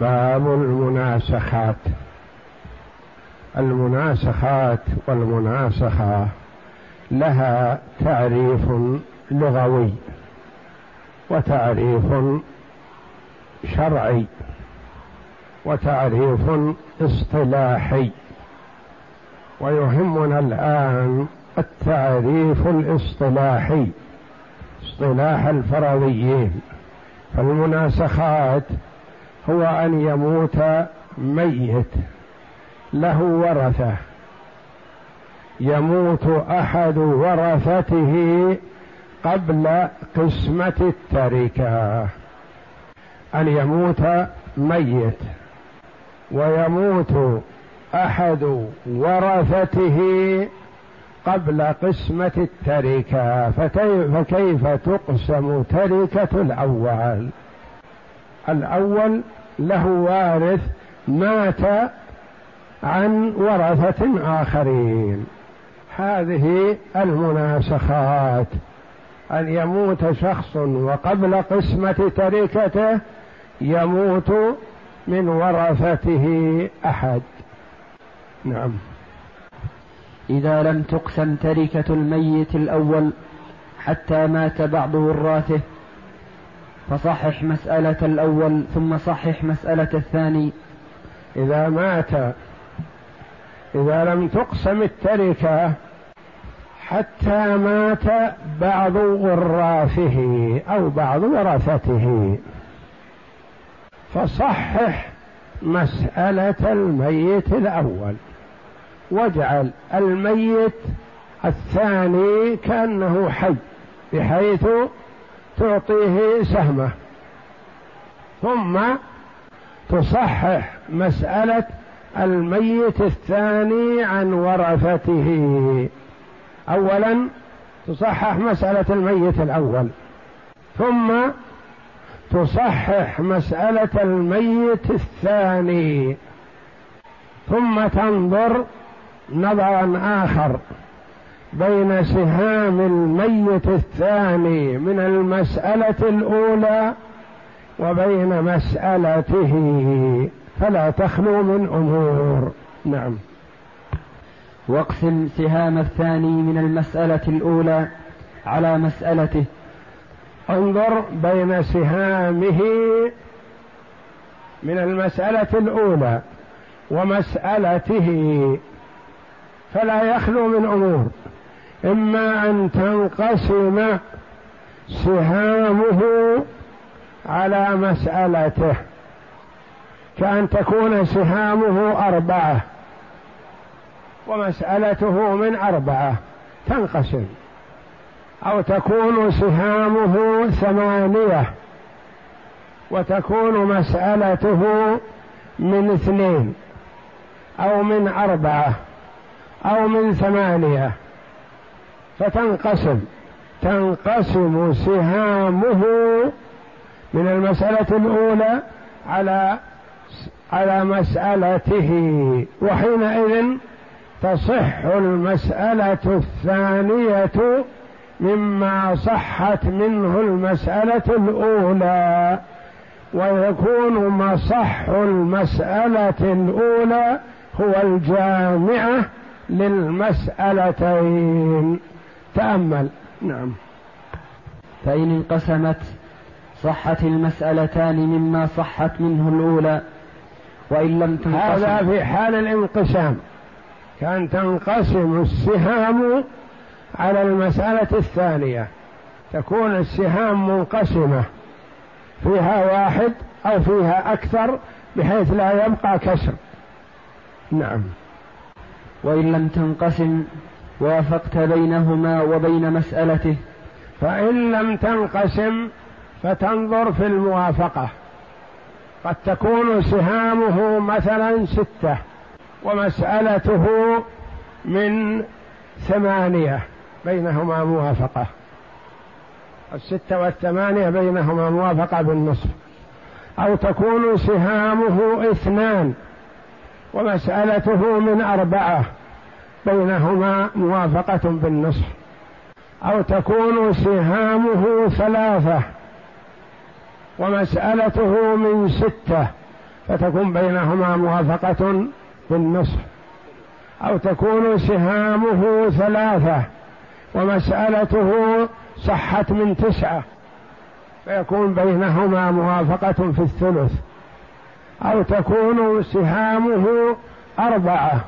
باب المناسخات. المناسخات والمناسخة لها تعريف لغوي وتعريف شرعي وتعريف اصطلاحي. ويهمنا الآن التعريف الاصطلاحي اصطلاح الفرضيين فالمناسخات هو أن يموت ميت له ورثة. يموت أحد ورثته قبل قسمة التركة. أن يموت ميت. ويموت أحد ورثته قبل قسمة التركة. فكيف تقسم تركة الأول؟ الأول له وارث مات عن ورثة آخرين. هذه المناسخات. أن يموت شخص وقبل قسمة تركته يموت من ورثته أحد. نعم. إذا لم تقسم تركة الميت الأول حتى مات بعض وراثه فصحح مسألة الأول ثم صحح مسألة الثاني. إذا مات إذا لم تقسم التركة حتى مات بعض وراثه أو بعض ورثته فصحح مسألة الميت الأول. واجعل الميت الثاني كأنه حي بحيث تعطيه سهمة. ثم تصحح مسألة الميت الثاني عن ورثته. أولا تصحح مسألة الميت الأول. ثم تصحح مسألة الميت الثاني. ثم تنظر نظرا آخر. بين سهام الميت الثاني من المسألة الأولى وبين مسألته فلا تخلو من أمور. نعم. واقسم سهام الثاني من المسألة الأولى على مسألته. انظر بين سهامه من المسألة الأولى ومسألته فلا يخلو من أمور. إما أن تنقسم سهامه على مسألته كأن تكون سهامه أربعة ومسألته من أربعة تنقسم. أو تكون سهامه ثمانية وتكون مسألته من اثنين أو من أربعة أو من ثمانية. فتنقسم تنقسم سهامه من المسألة الأولى على على مسألته وحينئذ تصح المسألة الثانية مما صحت منه المسألة الأولى ويكون مصح المسألة الأولى هو الجامعة للمسألتين. تأمل. نعم. فإن انقسمت صحت المسألتان مما صحت منه الأولى وإن لم تنقسم. هذا في حال الانقسام. كان تنقسم السهام على المسألة الثانية. تكون السهام منقسمة. فيها واحد أو فيها أكثر بحيث لا يبقى كسر. نعم. وإن لم تنقسم وافقت بينهما وبين مسألته. فإن لم تنقسم فتنظر في الموافقة. قد تكون سهامه مثلا ستة ومسألته من ثمانية بينهما موافقة. الستة والثمانية بينهما موافقة بالنصف. أو تكون سهامه اثنان ومسألته من أربعة. بينهما موافقة بالنصف أو تكون سهامه ثلاثة ومسألته من ستة فتكون بينهما موافقة بالنصف أو تكون سهامه ثلاثة ومسألته صحت من تسعة فيكون بينهما موافقة في الثلث. أو تكون سهامه أربعة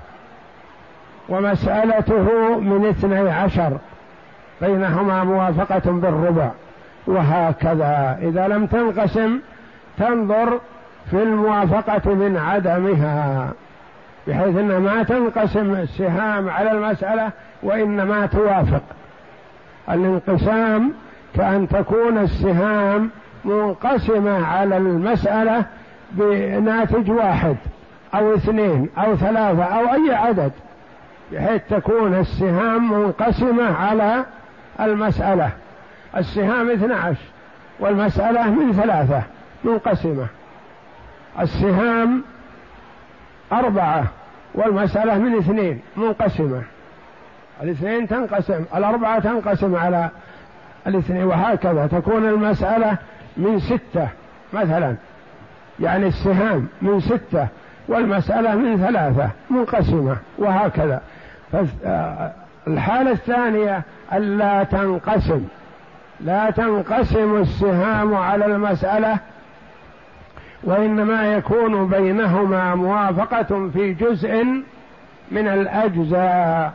ومسألته من اثني عشر بينهما موافقة بالربع. وهكذا. إذا لم تنقسم تنظر في الموافقة من عدمها بحيث أن ما تنقسم السهام على المسألة وإنما توافق. الانقسام كأن تكون السهام منقسمة على المسألة بناتج واحد أو اثنين أو ثلاثة أو أي عدد. بحيث تكون السهام منقسمة على المسألة. السهام 12 والمسألة من ثلاثة منقسمة. السهام أربعة والمسألة من اثنين منقسمة. الاثنين تنقسم الأربعة تنقسم على الاثنين وهكذا تكون المسألة من ستة مثلا. يعني السهام من ستة والمسألة من ثلاثة منقسمة وهكذا. الحالة الثانية ألا تنقسم. لا تنقسم السهام على المسألة وإنما يكون بينهما موافقة في جزء من الأجزاء.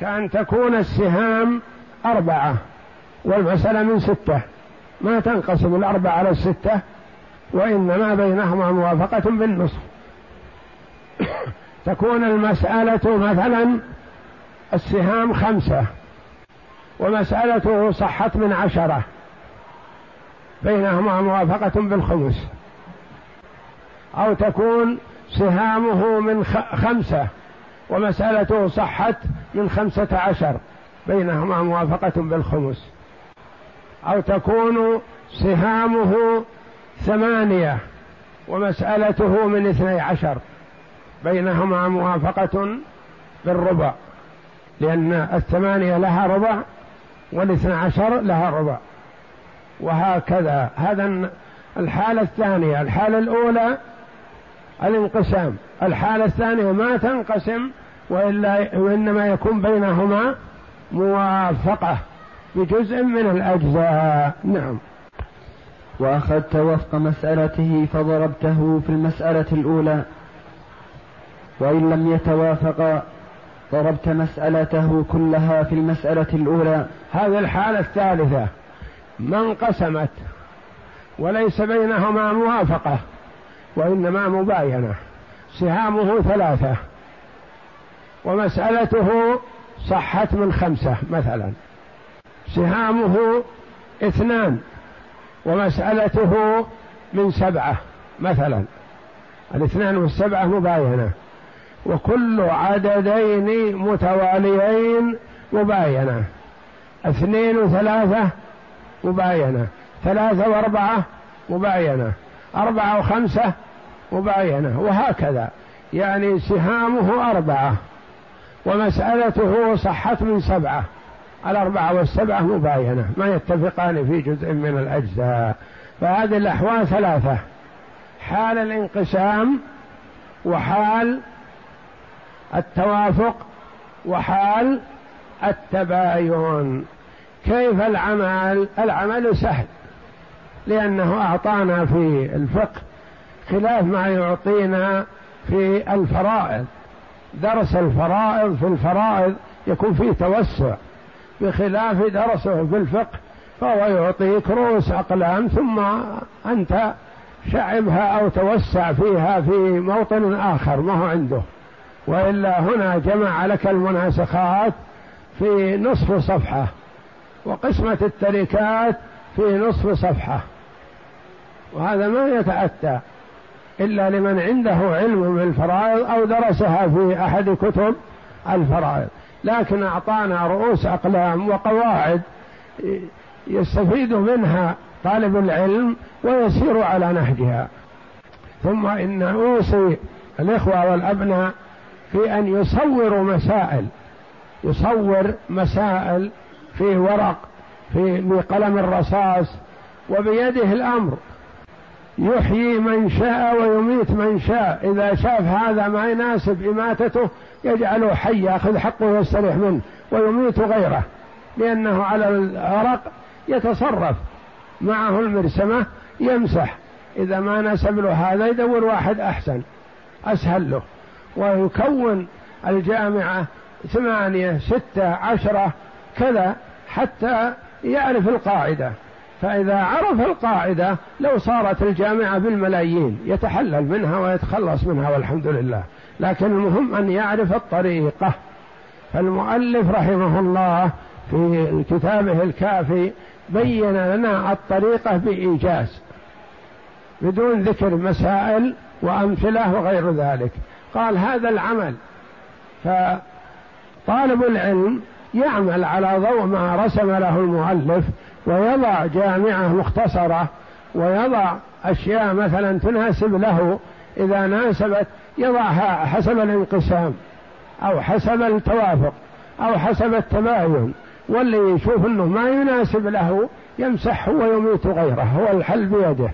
كأن تكون السهام أربعة والمسألة من ستة. ما تنقسم الأربعة على الستة وإنما بينهما موافقة بالنصف. تكون المسألة مثلا السهام خمسة ومسألته صحت من عشرة بينهما موافقة بالخمس أو تكون سهامه من خمسة ومسألته صحت من خمسة عشر بينهما موافقة بالخمس أو تكون سهامه ثمانية ومسألته من اثني عشر بينهما موافقة بالربع لأن الثمانية لها ربع والاثنى عشر لها ربع. وهكذا. هذا الحالة الثانية. الحالة الأولى الانقسام. الحالة الثانية ما تنقسم وإلا وإنما يكون بينهما موافقة بجزء من الأجزاء. نعم. وأخذت وفق مسألته فضربته في المسألة الأولى وإن لم يتوافقا ضربت مسألته كلها في المسألة الأولى. هذه الحالة الثالثة. ما انقسمت وليس بينهما موافقة وإنما مباينة. سهامه ثلاثة ومسألته صحت من خمسة مثلا. سهامه اثنان ومسألته من سبعة مثلا. الاثنان والسبعة مباينة. وكل عددين متواليين مباينة. اثنين وثلاثة مباينة. ثلاثة وأربعة مباينة. أربعة وخمسة مباينة. وهكذا. يعني سهامه أربعة ومسألته صحت من سبعة. الأربعة والسبعة مباينة. ما يتفقان في جزء من الأجزاء. فهذه الأحوال ثلاثة. حال الانقسام وحال التوافق وحال التباين. كيف العمل؟ العمل سهل لأنه أعطانا في الفقه خلاف ما يعطينا في الفرائض. درس الفرائض في الفرائض يكون فيه توسع بخلاف درسه في الفقه فهو يعطيك رؤوس أقلام ثم أنت شعبها أو توسع فيها في موطن آخر ما هو عنده. وإلا هنا جمع لك المناسخات في نصف صفحة وقسمة التركات في نصف صفحة وهذا ما يتأتى إلا لمن عنده علم بالفرائض أو درسها في أحد كتب الفرائض. لكن أعطانا رؤوس أقلام وقواعد يستفيد منها طالب العلم ويسير على نهجها. ثم إن أوصي الإخوة والأبناء في أن يصوروا مسائل يصور مسائل في ورق في بقلم الرصاص وبيده الأمر. يحيي من شاء ويميت من شاء. إذا شاف هذا ما يناسب إماتته يجعله حي يأخذ حقه ويستريح منه ويميت غيره. لأنه على الورق يتصرف. معه المرسمة يمسح. إذا ما نسب له هذا يدور واحد أحسن أسهل له. ويكون الجامعة ثمانية ستة عشرة كذا حتى يعرف القاعدة. فإذا عرف القاعدة لو صارت الجامعة بالملايين يتحلل منها ويتخلص منها والحمد لله. لكن المهم أن يعرف الطريقة. فالمؤلف رحمه الله في كتابه الكافي بين لنا الطريقة بإيجاز بدون ذكر مسائل وأمثلة وغير ذلك. قال هذا العمل. فطالب العلم يعمل على ضوء ما رسم له المؤلف ويضع جامعة مختصرة ويضع أشياء مثلا تناسب له إذا ناسبت يضعها حسب الانقسام أو حسب التوافق أو حسب التباين. واللي يشوف أنه ما يناسب له يمسحه ويميت غيره هو الحل بيده.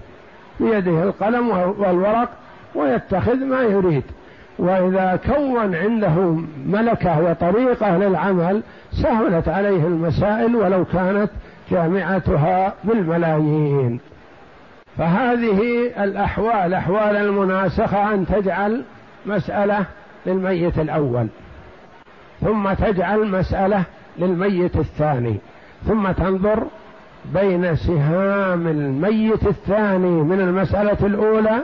بيده القلم والورق ويتخذ ما يريد. وإذا كون عنده ملكة وطريقة للعمل سهلت عليه المسائل ولو كانت جامعتها بالملايين. فهذه الأحوال أحوال المناسخة أن تجعل مسألة للميت الأول ثم تجعل مسألة للميت الثاني ثم تنظر بين سهام الميت الثاني من المسألة الأولى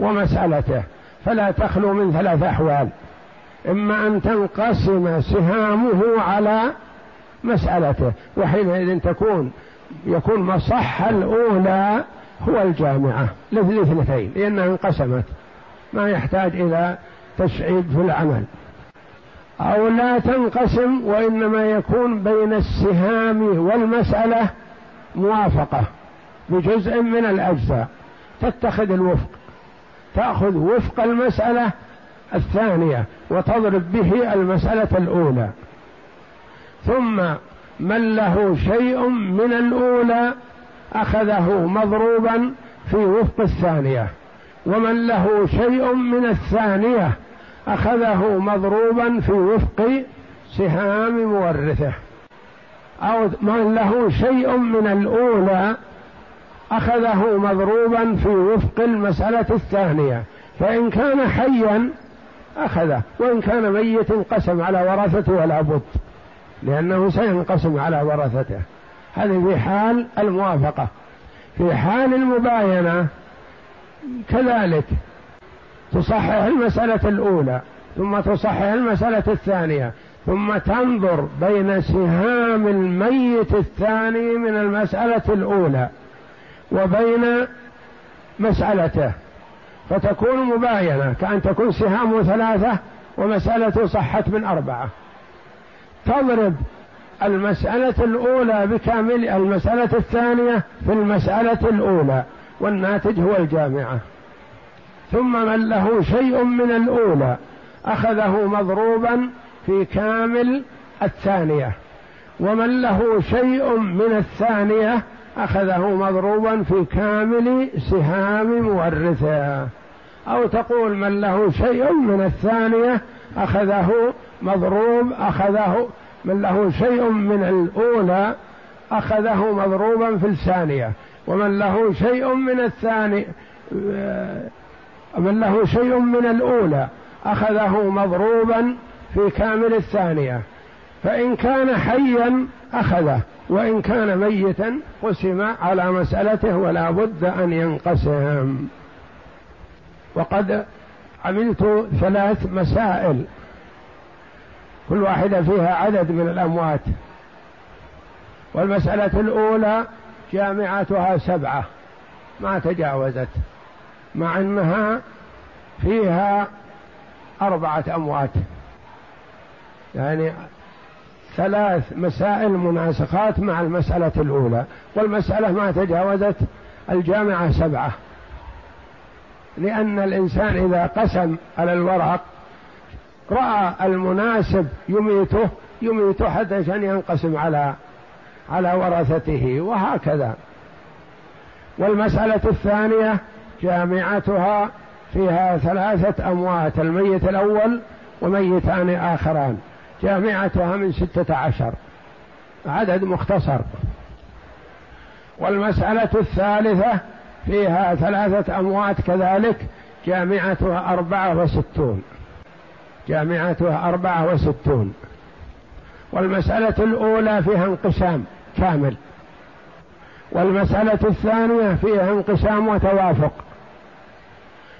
ومسألته. فلا تخلو من ثلاث أحوال. إما أن تنقسم سهامه على مسألته وحينئذ تكون يكون مصح الأولى هو الجامعة للاثنتين لأنها انقسمت. ما يحتاج إلى تشعيب في العمل. أو لا تنقسم وإنما يكون بين السهام والمسألة موافقة بجزء من الأجزاء. تتخذ الوفق. تأخذ وفق المسألة الثانية وتضرب به المسألة الأولى. ثم من له شيء من الأولى أخذه مضروبا في وفق الثانية. ومن له شيء من الثانية أخذه مضروبا في وفق سهام مورثه. أو من له شيء من الأولى أخذه مضروبا في وفق المسألة الثانية فإن كان حيا أخذه وإن كان ميت انقسم على ورثته ولا بد لأنه سينقسم على ورثته. هذه في حال الموافقة. في حال المباينة كذلك تصحح المسألة الأولى ثم تصحح المسألة الثانية ثم تنظر بين سهام الميت الثاني من المسألة الأولى. وبين مسألته فتكون مباينة كأن تكون سهامه ثلاثة ومسألته صحت من أربعة. تضرب المسألة الأولى بكامل المسألة الثانية في المسألة الأولى والناتج هو الجامعة. ثم من له شيء من الأولى أخذه مضروبا في كامل الثانية. ومن له شيء من الثانية أخذه مضروبا في كامل سهام مورثه. أو تقول من له شيء من الثانية أخذه مضروب أخذه من له شيء من الأولى أخذه مضروبا في الثانية. ومن له شيء من الثاني من له شيء من الأولى أخذه مضروبا في كامل الثانية. فإن كان حيا أخذه. وإن كان ميتا قسم على مسألته ولا بد أن ينقسم. وقد عملت ثلاث مسائل. كل واحدة فيها عدد من الأموات. والمسألة الأولى جامعتها سبعة. ما تجاوزت. مع أنها فيها أربعة أموات. يعني ثلاث مسائل مناسخات مع المسألة الأولى والمسألة ما تجاوزت الجامعة سبعة. لأن الإنسان إذا قسم على الورق رأى المناسب يميته يميته حتى ينقسم على على ورثته وهكذا. والمسألة الثانية جامعتها فيها ثلاثة أموات الميت الأول وميتان آخران. جامعتها من ستة عشر. عدد مختصر. والمسألة الثالثة فيها ثلاثة أموات كذلك جامعتها أربعة وستون. جامعتها أربعة وستون. والمسألة الأولى فيها انقسام كامل. والمسألة الثانية فيها انقسام وتوافق.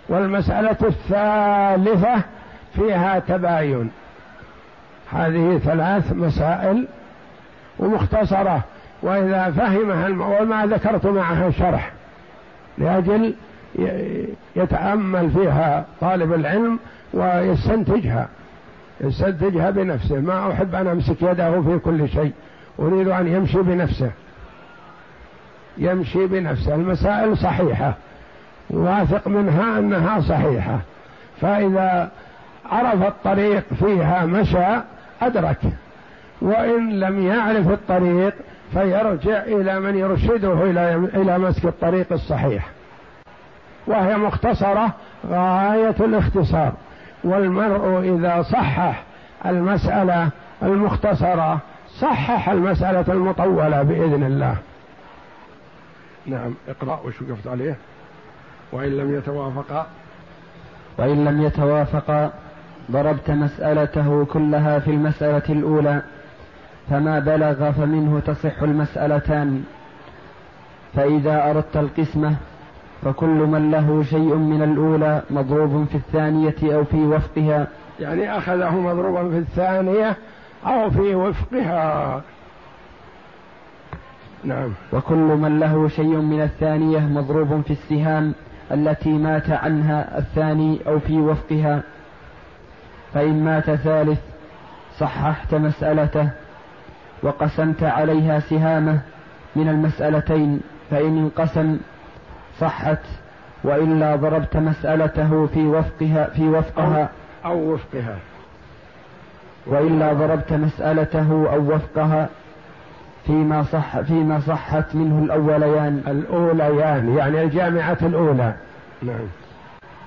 والمسألة الثالثة فيها تباين. هذه ثلاث مسائل ومختصرة وإذا فهمها. وما ذكرت معها شرح لأجل يتأمل فيها طالب العلم ويستنتجها يستنتجها بنفسه. ما أحب أن أمسك يده في كل شيء أريد أن يمشي بنفسه. يمشي بنفسه. المسائل صحيحة. واثق منها أنها صحيحة. فإذا عرف الطريق فيها مشى أدرك. وإن لم يعرف الطريق فيرجع إلى من يرشده إلى إلى مسك الطريق الصحيح. وهي مختصرة غاية الاختصار. والمرء إذا صحح المسألة المختصرة صحح المسألة المطولة بإذن الله. نعم اقرأ وش وقفت عليه. وإن لم يتوافقا. وإن لم يتوافقا ضربت مسألته كلها في المسألة الأولى فما بلغ فمنه تصح المسألتان. فإذا أردت القسمة فكل من له شيء من الأولى مضروب في الثانية أو في وفقها. يعني أخذه مضروبا في الثانية أو في وفقها. نعم. وكل من له شيء من الثانية مضروب في السهام التي مات عنها الثاني أو في وفقها. فإن مات ثالث صححت مسألته وقسمت عليها سهامه من المسألتين فإن انقسم صحت وإلا ضربت مسألته في وفقها في وفقها. أو, أو وفقها. وإلا ضربت مسألته أو وفقها فيما صح فيما صحت منه الأوليان. الأوليان يعني الجامعة الأولى. نعم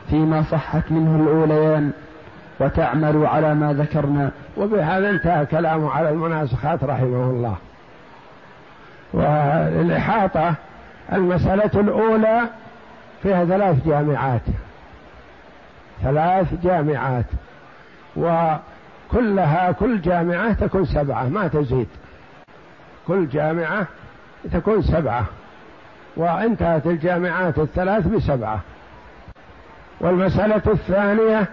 فيما صحت منه الأوليان. وتعمل على ما ذكرنا. وبهذا انتهى كلامه على المناسخات رحمه الله. والإحاطة المسألة الأولى فيها ثلاث جامعات. ثلاث جامعات. وكلها كل جامعة تكون سبعة ما تزيد. كل جامعة تكون سبعة. وانتهت الجامعات الثلاث بسبعة. والمسألة الثانية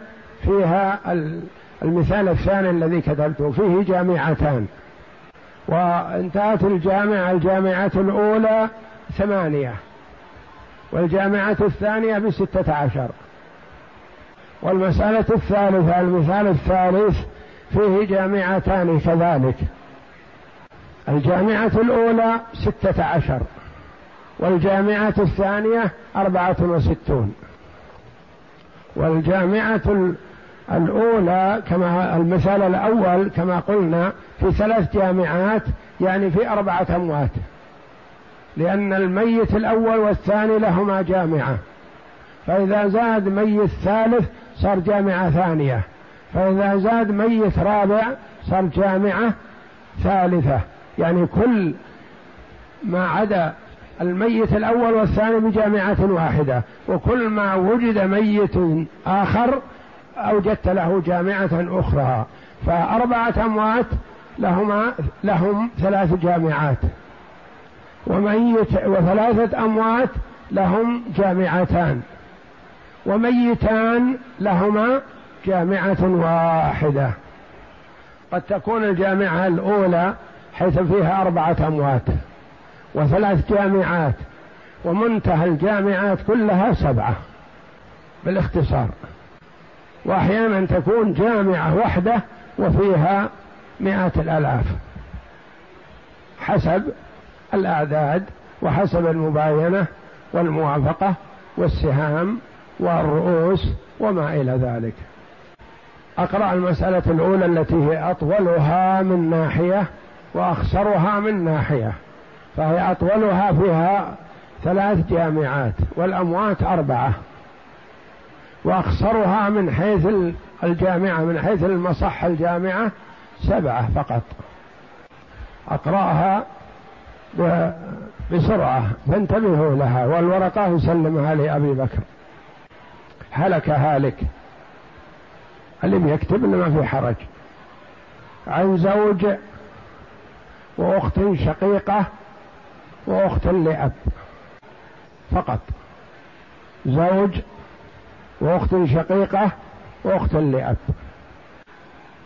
فيها المثال الثاني الذي كتبته فيه جامعتان. وانتهت الجامعة الجامعة الأولى ثمانية والجامعة الثانية بستة عشر. والمسألة الثالثة المثال الثالث فيه جامعتان كذلك. الجامعة الأولى ستة عشر والجامعة الثانية أربعة وستون. والجامعة الأولى كما المثال الأول كما قلنا في ثلاث جامعات يعني في أربعة أموات. لأن الميت الأول والثاني لهما جامعة. فإذا زاد ميت ثالث صار جامعة ثانية. فإذا زاد ميت رابع صار جامعة ثالثة. يعني كل ما عدا الميت الأول والثاني بجامعة واحدة. وكل ما وجد ميت آخر أوجدت له جامعة أخرى فأربعة أموات لهما لهم ثلاث جامعات. وميت وثلاثة أموات لهم جامعتان. وميتان لهما جامعة واحدة. قد تكون الجامعة الأولى حيث فيها أربعة أموات وثلاث جامعات ومنتهى الجامعات كلها سبعة بالاختصار. وأحيانا تكون جامعة وحدة وفيها مئات الآلاف حسب الأعداد وحسب المباينة والموافقة والسهام والرؤوس وما إلى ذلك. أقرأ المسألة الأولى التي هي أطولها من ناحية وأخسرها من ناحية. فهي أطولها فيها ثلاث جامعات والأموات أربعة. وأخسرها من حيث الجامعة من حيث المصح الجامعة سبعة فقط. أقرأها بسرعة فانتبهوا لها والورقة يسلمها لأبي بكر. هلك هالك. اللي بيكتب ما في حرج. عن زوج وأخت شقيقة وأخت لأب. فقط. زوج وأخت شقيقة وأخت لأب.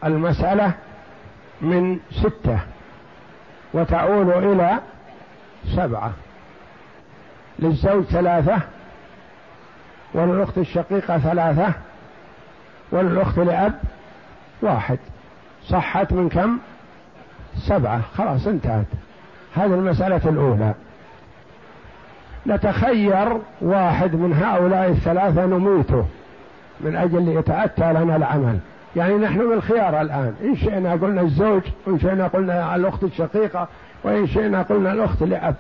المسألة من ستة وتعود إلى سبعة. للزوج ثلاثة وللأخت الشقيقة ثلاثة وللأخت لأب واحد. صحت من كم؟ سبعة. خلاص انتهت. هذه المسألة الأولى. نتخير واحد من هؤلاء الثلاثة نميته من أجل يتأتى لنا العمل. يعني نحن بالخيار الآن. إن شئنا قلنا الزوج وإن شئنا قلنا الأخت الشقيقة وإن شئنا قلنا الأخت لأب.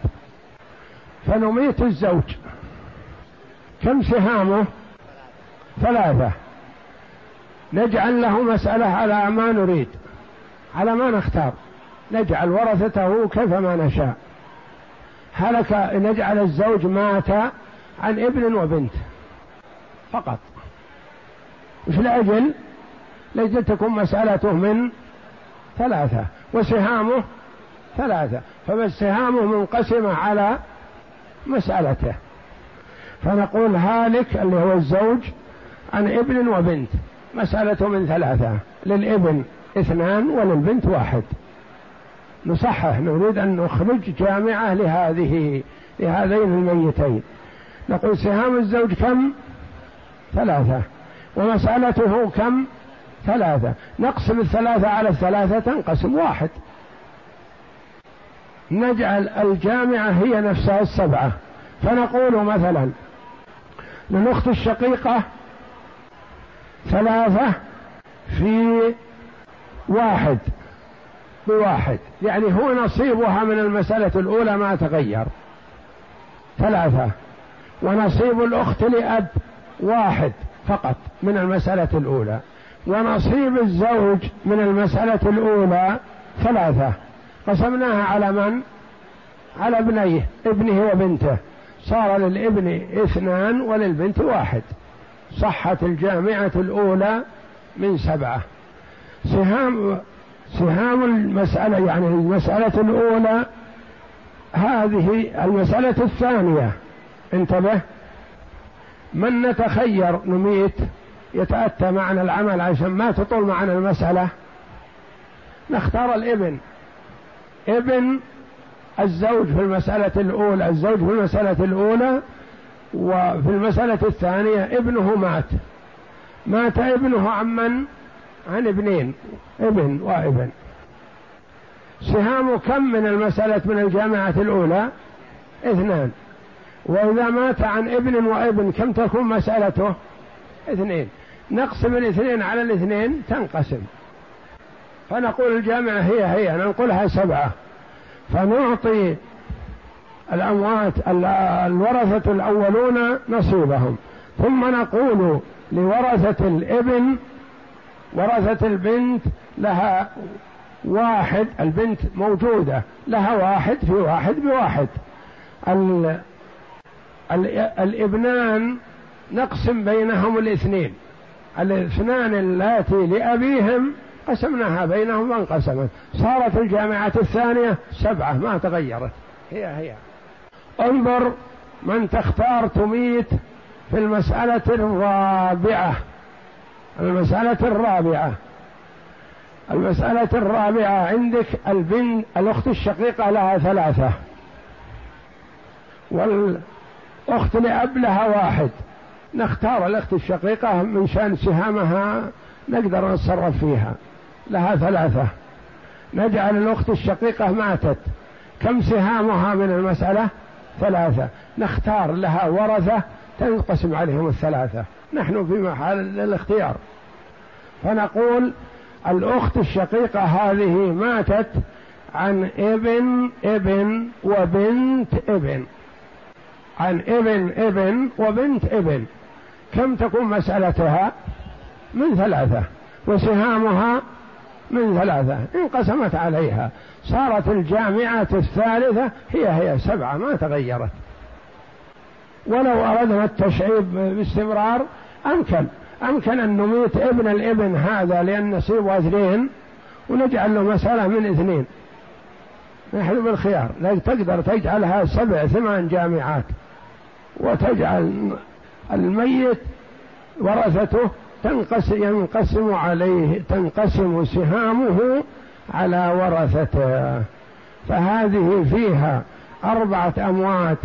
فنميت الزوج. كم سهامه؟ ثلاثة. نجعل له مسألة على ما نريد على ما نختار. نجعل ورثته كيفما نشاء. هلك نجعل الزوج مات عن ابن وبنت فقط. وش لأجل؟ لأجل تكون مسألته من ثلاثة وسهامه ثلاثة فبس سهامه منقسمة على مسألته. فنقول هالك اللي هو الزوج عن ابن وبنت مسألة من ثلاثة للابن اثنان وللبنت واحد. نصحح نريد أن نخرج جامعة لهذه لهذين الميتين. نقول سهام الزوج كم؟ ثلاثة. ومسألته كم؟ ثلاثة. نقسم الثلاثة على الثلاثة تنقسم واحد. نجعل الجامعة هي نفسها السبعة. فنقول مثلا للأخت الشقيقة ثلاثة في واحد. بواحد يعني هو نصيبها من المسألة الأولى ما تغير. ثلاثة. ونصيب الأخت لأب واحد فقط من المسألة الأولى. ونصيب الزوج من المسألة الأولى ثلاثة. قسمناها على من؟ على ابنيه ابنه وبنته. صار للابن اثنان وللبنت واحد. صحت الجامعة الأولى من سبعة. سهام سهام المسألة يعني المسألة الأولى هذه المسألة الثانية. انتبه. من نتخير نميت يتأتى معنا العمل عشان ما تطول معنا المسألة؟ نختار الإبن. إبن الزوج في المسألة الأولى الزوج في المسألة الأولى وفي المسألة الثانية ابنه مات. مات ابنه عن من؟ عن ابنين ابن وابن. سهام كم من المسألة من الجامعة الأولى؟ اثنان. وإذا مات عن ابن وابن كم تكون مسألته؟ اثنين. نقسم الاثنين على الاثنين تنقسم. فنقول الجامعة هي هي ننقلها سبعة. فنعطي الأموات الورثة الأولون نصيبهم. ثم نقول لورثة الابن ورثة البنت لها واحد البنت موجودة لها واحد في واحد بواحد. ال ال الابنان نقسم بينهم الاثنين. الاثنان اللاتي لأبيهم قسمناها بينهم وانقسمت. صارت الجامعة الثانية سبعة ما تغيرت. هي هي. انظر من تختار تميت في المسألة الرابعة. المسألة الرابعة. المسألة الرابعة عندك البنت الأخت الشقيقة لها ثلاثة. والأخت لأب لها واحد. نختار الأخت الشقيقة من شأن سهامها نقدر نتصرف فيها. لها ثلاثة. نجعل الأخت الشقيقة ماتت. كم سهامها من المسألة؟ ثلاثة. نختار لها ورثة تنقسم عليهم الثلاثة. نحن في محل الاختيار فنقول الأخت الشقيقة هذه ماتت عن ابن ابن وبنت ابن. عن ابن ابن وبنت ابن. كم تكون مسألتها؟ من ثلاثة. وسهامها من ثلاثة. انقسمت عليها. صارت الجامعة الثالثة هي هي سبعة ما تغيرت. ولو أردنا التشعيب باستمرار أمكن. أمكن أن نميت ابن الابن هذا لأن نصيبه اثنين ونجعل له مسألة من اثنين. نحن بالخيار. تقدر تجعلها سبع ثمان جامعات وتجعل الميت ورثته تنقسم ينقسم عليه تنقسم سهامه على ورثته. فهذه فيها أربعة أموات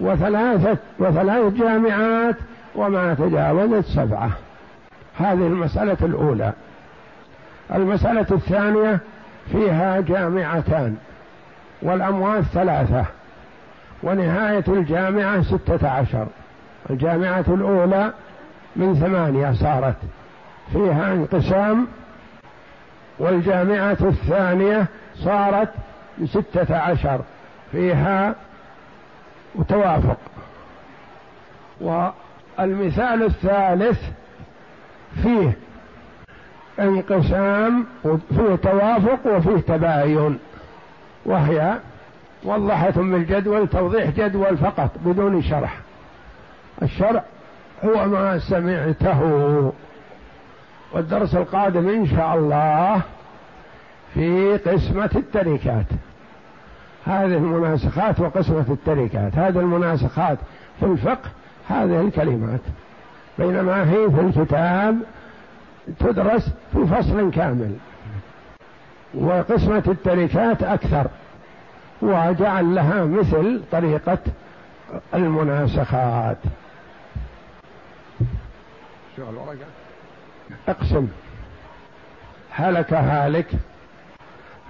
وثلاثة وثلاث جامعات وما تجاوزت سبعة. هذه المسألة الأولى. المسألة الثانية فيها جامعتان والأموات ثلاثة ونهاية الجامعة ستة عشر. الجامعة الأولى من ثمانية صارت. فيها انقسام والجامعة الثانية صارت ستة عشر. فيها توافق والمثال الثالث فيه انقسام وفيه توافق وفيه تباين وهي وضحت بالجدول توضيح جدول فقط بدون شرح. الشرع هو ما سمعته. والدرس القادم إن شاء الله في قسمة التركات. هذه المناسخات وقسمه التركات. هذه المناسخات في الفقه هذه الكلمات. بينما هي في الكتاب تدرس في فصل كامل. وقسمة التركات أكثر. وجعل لها مثل طريقة المناسخات. اقسم. هلك هالك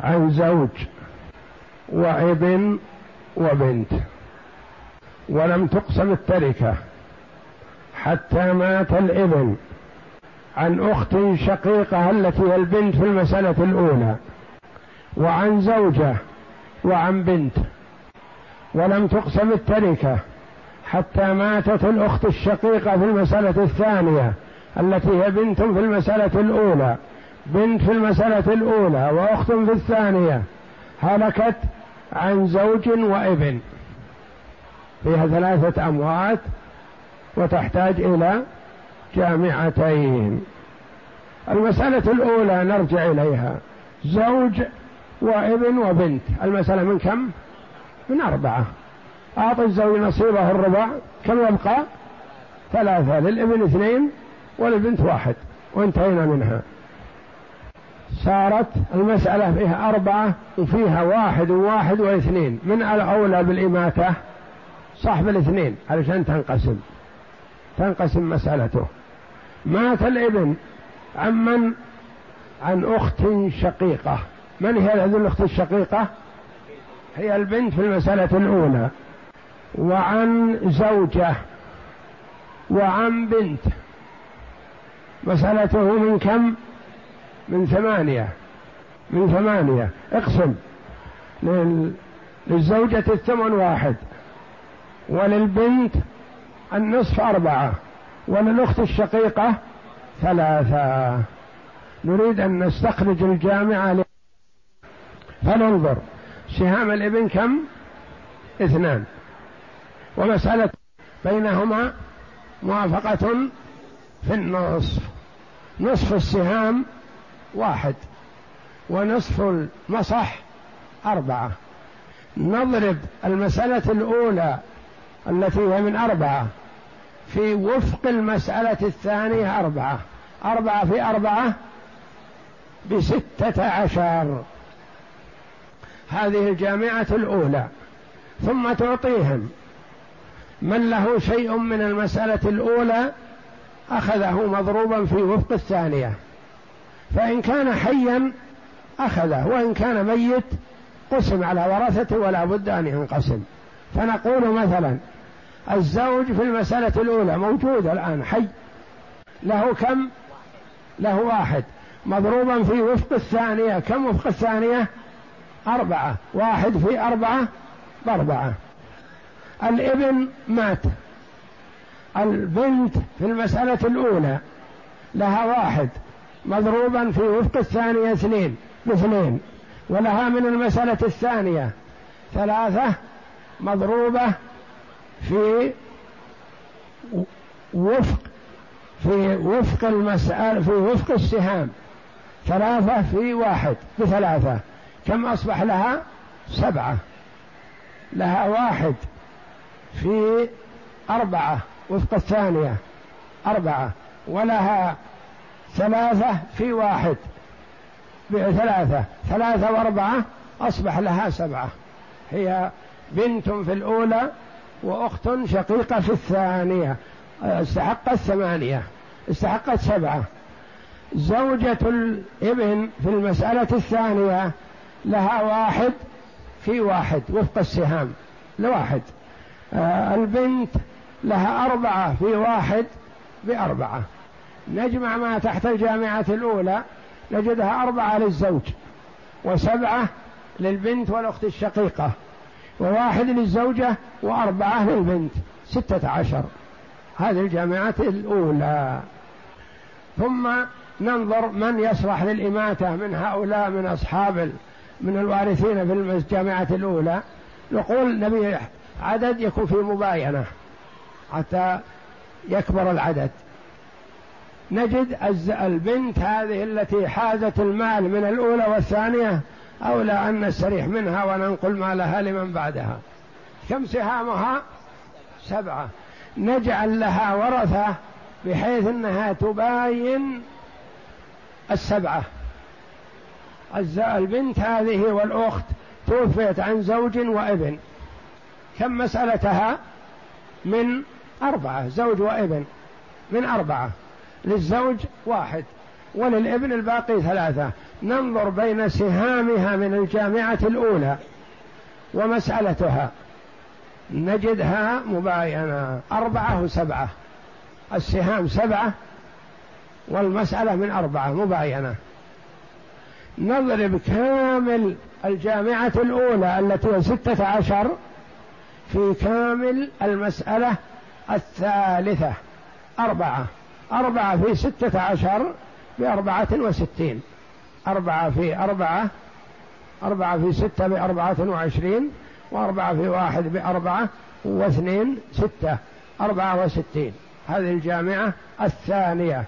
عن زوج. وابن وبنت. ولم تقسم التركة. حتى مات الابن. عن أخت شقيقة التي هي البنت في المسألة الأولى. وعن زوجة. وعن بنت. ولم تقسم التركة. حتى ماتت الأخت الشقيقة في المسألة الثانية. التي هي بنت في المسألة الأولى. بنت في المسألة الأولى وأخت في الثانية. هلكت عن زوج وابن فيها ثلاثة أموات وتحتاج إلى جامعتين. المسألة الأولى نرجع إليها. زوج وابن وبنت. المسألة من كم؟ من أربعة. أعطي الزوج نصيبه الربع. كم يبقى؟ ثلاثة. للابن اثنين وللبنت واحد. وانتهينا منها. صارت المسألة فيها أربعة وفيها واحد وواحد واثنين. من الأولى بالإماتة؟ صاحب الاثنين علشان تنقسم. تنقسم مسألته. مات الابن عمن عن أخت شقيقة. من هي هذه الأخت الشقيقة؟ هي البنت في المسألة الأولى. وعن زوجة. وعن بنت. مسألته من كم؟ من ثمانية. من ثمانية. اقسم. للزوجة الثمن واحد. وللبنت النصف أربعة. وللأخت الشقيقة ثلاثة. نريد أن نستخرج الجامعة فننظر. سهام الإبن كم؟ اثنان. ومسألة بينهما موافقة في النصف. نصف السهام واحد ونصف المصح أربعة. نضرب المسألة الأولى التي هي من أربعة. في وفق المسألة الثانية أربعة. أربعة في أربعة بستة عشر. هذه الجامعة الأولى. ثم تعطيهم. من له شيء من المسألة الأولى أخذه مضروبا في وفق الثانية. فإن كان حيا أخذه وإن كان ميت قسم على ورثته ولا بد أن ينقسم. فنقول مثلا الزوج في المسألة الأولى موجود الآن حي له كم؟ له واحد. مضروبا في وفق الثانية كم وفق الثانية؟ أربعة. واحد في أربعة؟ بأربعة. الإبن مات. البنت في المسألة الأولى لها واحد. مضروبا في وفق الثانية اثنين باثنين ولها من المسألة الثانية. ثلاثة مضروبة في وفق في وفق المسألة في وفق السهام. ثلاثة في واحد بثلاثة. كم أصبح لها؟ سبعة. لها واحد في أربعة وفق الثانية أربعة. ولها ثلاثة في واحد. بثلاثة ثلاثة وأربعة أصبح لها سبعة. هي بنت في الأولى وأخت شقيقة في الثانية. استحقت ثمانية. استحقت سبعة. زوجة الابن في المسألة الثانية لها واحد في واحد وفق السهام لواحد. آه البنت لها أربعة في واحد بأربعة. نجمع ما تحت الجامعة الأولى نجدها أربعة للزوج وسبعة للبنت والأخت الشقيقة وواحد للزوجة وأربعة للبنت ستة عشر. هذه الجامعة الأولى. ثم ننظر من يصلح للإماتة من هؤلاء من أصحاب من الوارثين في الجامعة الأولى. نقول نبي عدد يكون في مباينة حتى يكبر العدد. نجد البنت هذه التي حازت المال من الأولى والثانية أولى أن نستريح منها وننقل مالها لمن بعدها. كم سهامها؟ سبعة. نجعل لها ورثة بحيث أنها تباين السبعة. البنت هذه والأخت توفيت عن زوج وابن. كم مسألتها؟ من أربعة. زوج وابن. من أربعة. للزوج واحد وللابن الباقي ثلاثة. ننظر بين سهامها من الجامعة الأولى ومسألتها. نجدها مباينة أربعة وسبعة. السهام سبعة والمسألة من أربعة مباينة. نضرب كامل الجامعة الأولى التي هي ستة عشر في كامل المسألة الثالثة أربعة. أربعة في ستة عشر بأربعة وستين. أربعة في أربعة أربعة في ستة بأربعة وعشرين وأربعة في واحد بأربعة واثنين ستة. أربعة وستين. هذه الجامعة الثانية.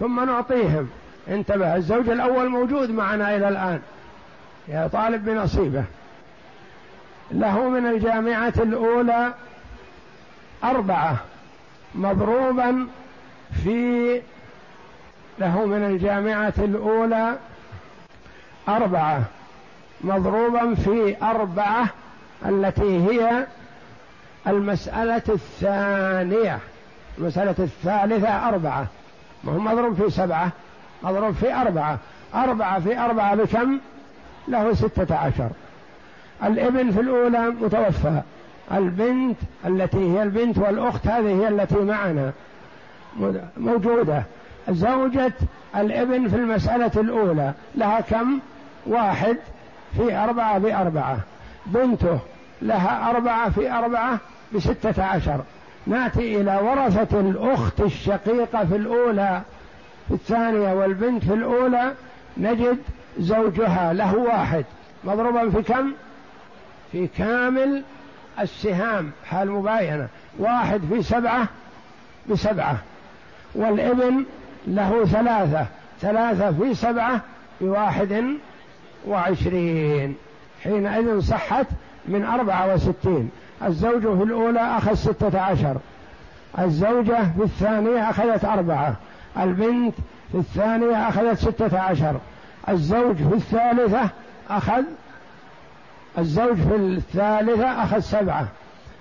ثم نعطيهم. انتبه الزوج الأول موجود معنا إلى الآن. يا طالب بنصيبه. له من الجامعة الأولى أربعة مضروبا في له من الجامعة الأولى أربعة مضروبا في أربعة التي هي المسألة الثانية المسألة الثالثة أربعة ما هو مضروب في سبعة مضروب في أربعة أربعة في أربعة بكم؟ له ستة عشر. الابن في الأولى متوفى البنت التي هي البنت والأخت هذه هي التي معنا. موجودة. زوجة الابن في المسألة الأولى. لها كم؟ واحد في أربعة بأربعة. بنته لها أربعة في أربعة بستة عشر. نأتي إلى ورثة الأخت الشقيقة في الأولى. في الثانية والبنت في الأولى نجد زوجها له واحد. مضروبا في كم؟ في كامل السهام. حال مباينة. واحد في سبعة بسبعة. والابن له ثلاثة ثلاثة في سبعة بواحد وعشرين. حينئذ صحت من أربعة وستين. الزوج في الأولى أخذ ستة عشر. الزوجة في الثانية أخذت أربعة. البنت في الثانية أخذت ستة عشر. الزوج في الثالثة أخذ الزوج في الثالثة أخذ سبعة.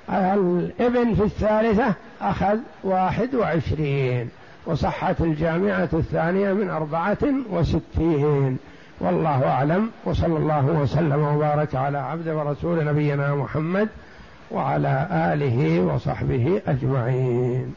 الإبن في الثالثة أخذ واحد وعشرين. وصحت الجامعة الثانية من أربعة وستين. والله أعلم. وصلى الله وسلم وبارك على عبد ورسول نبينا محمد وعلى آله وصحبه أجمعين.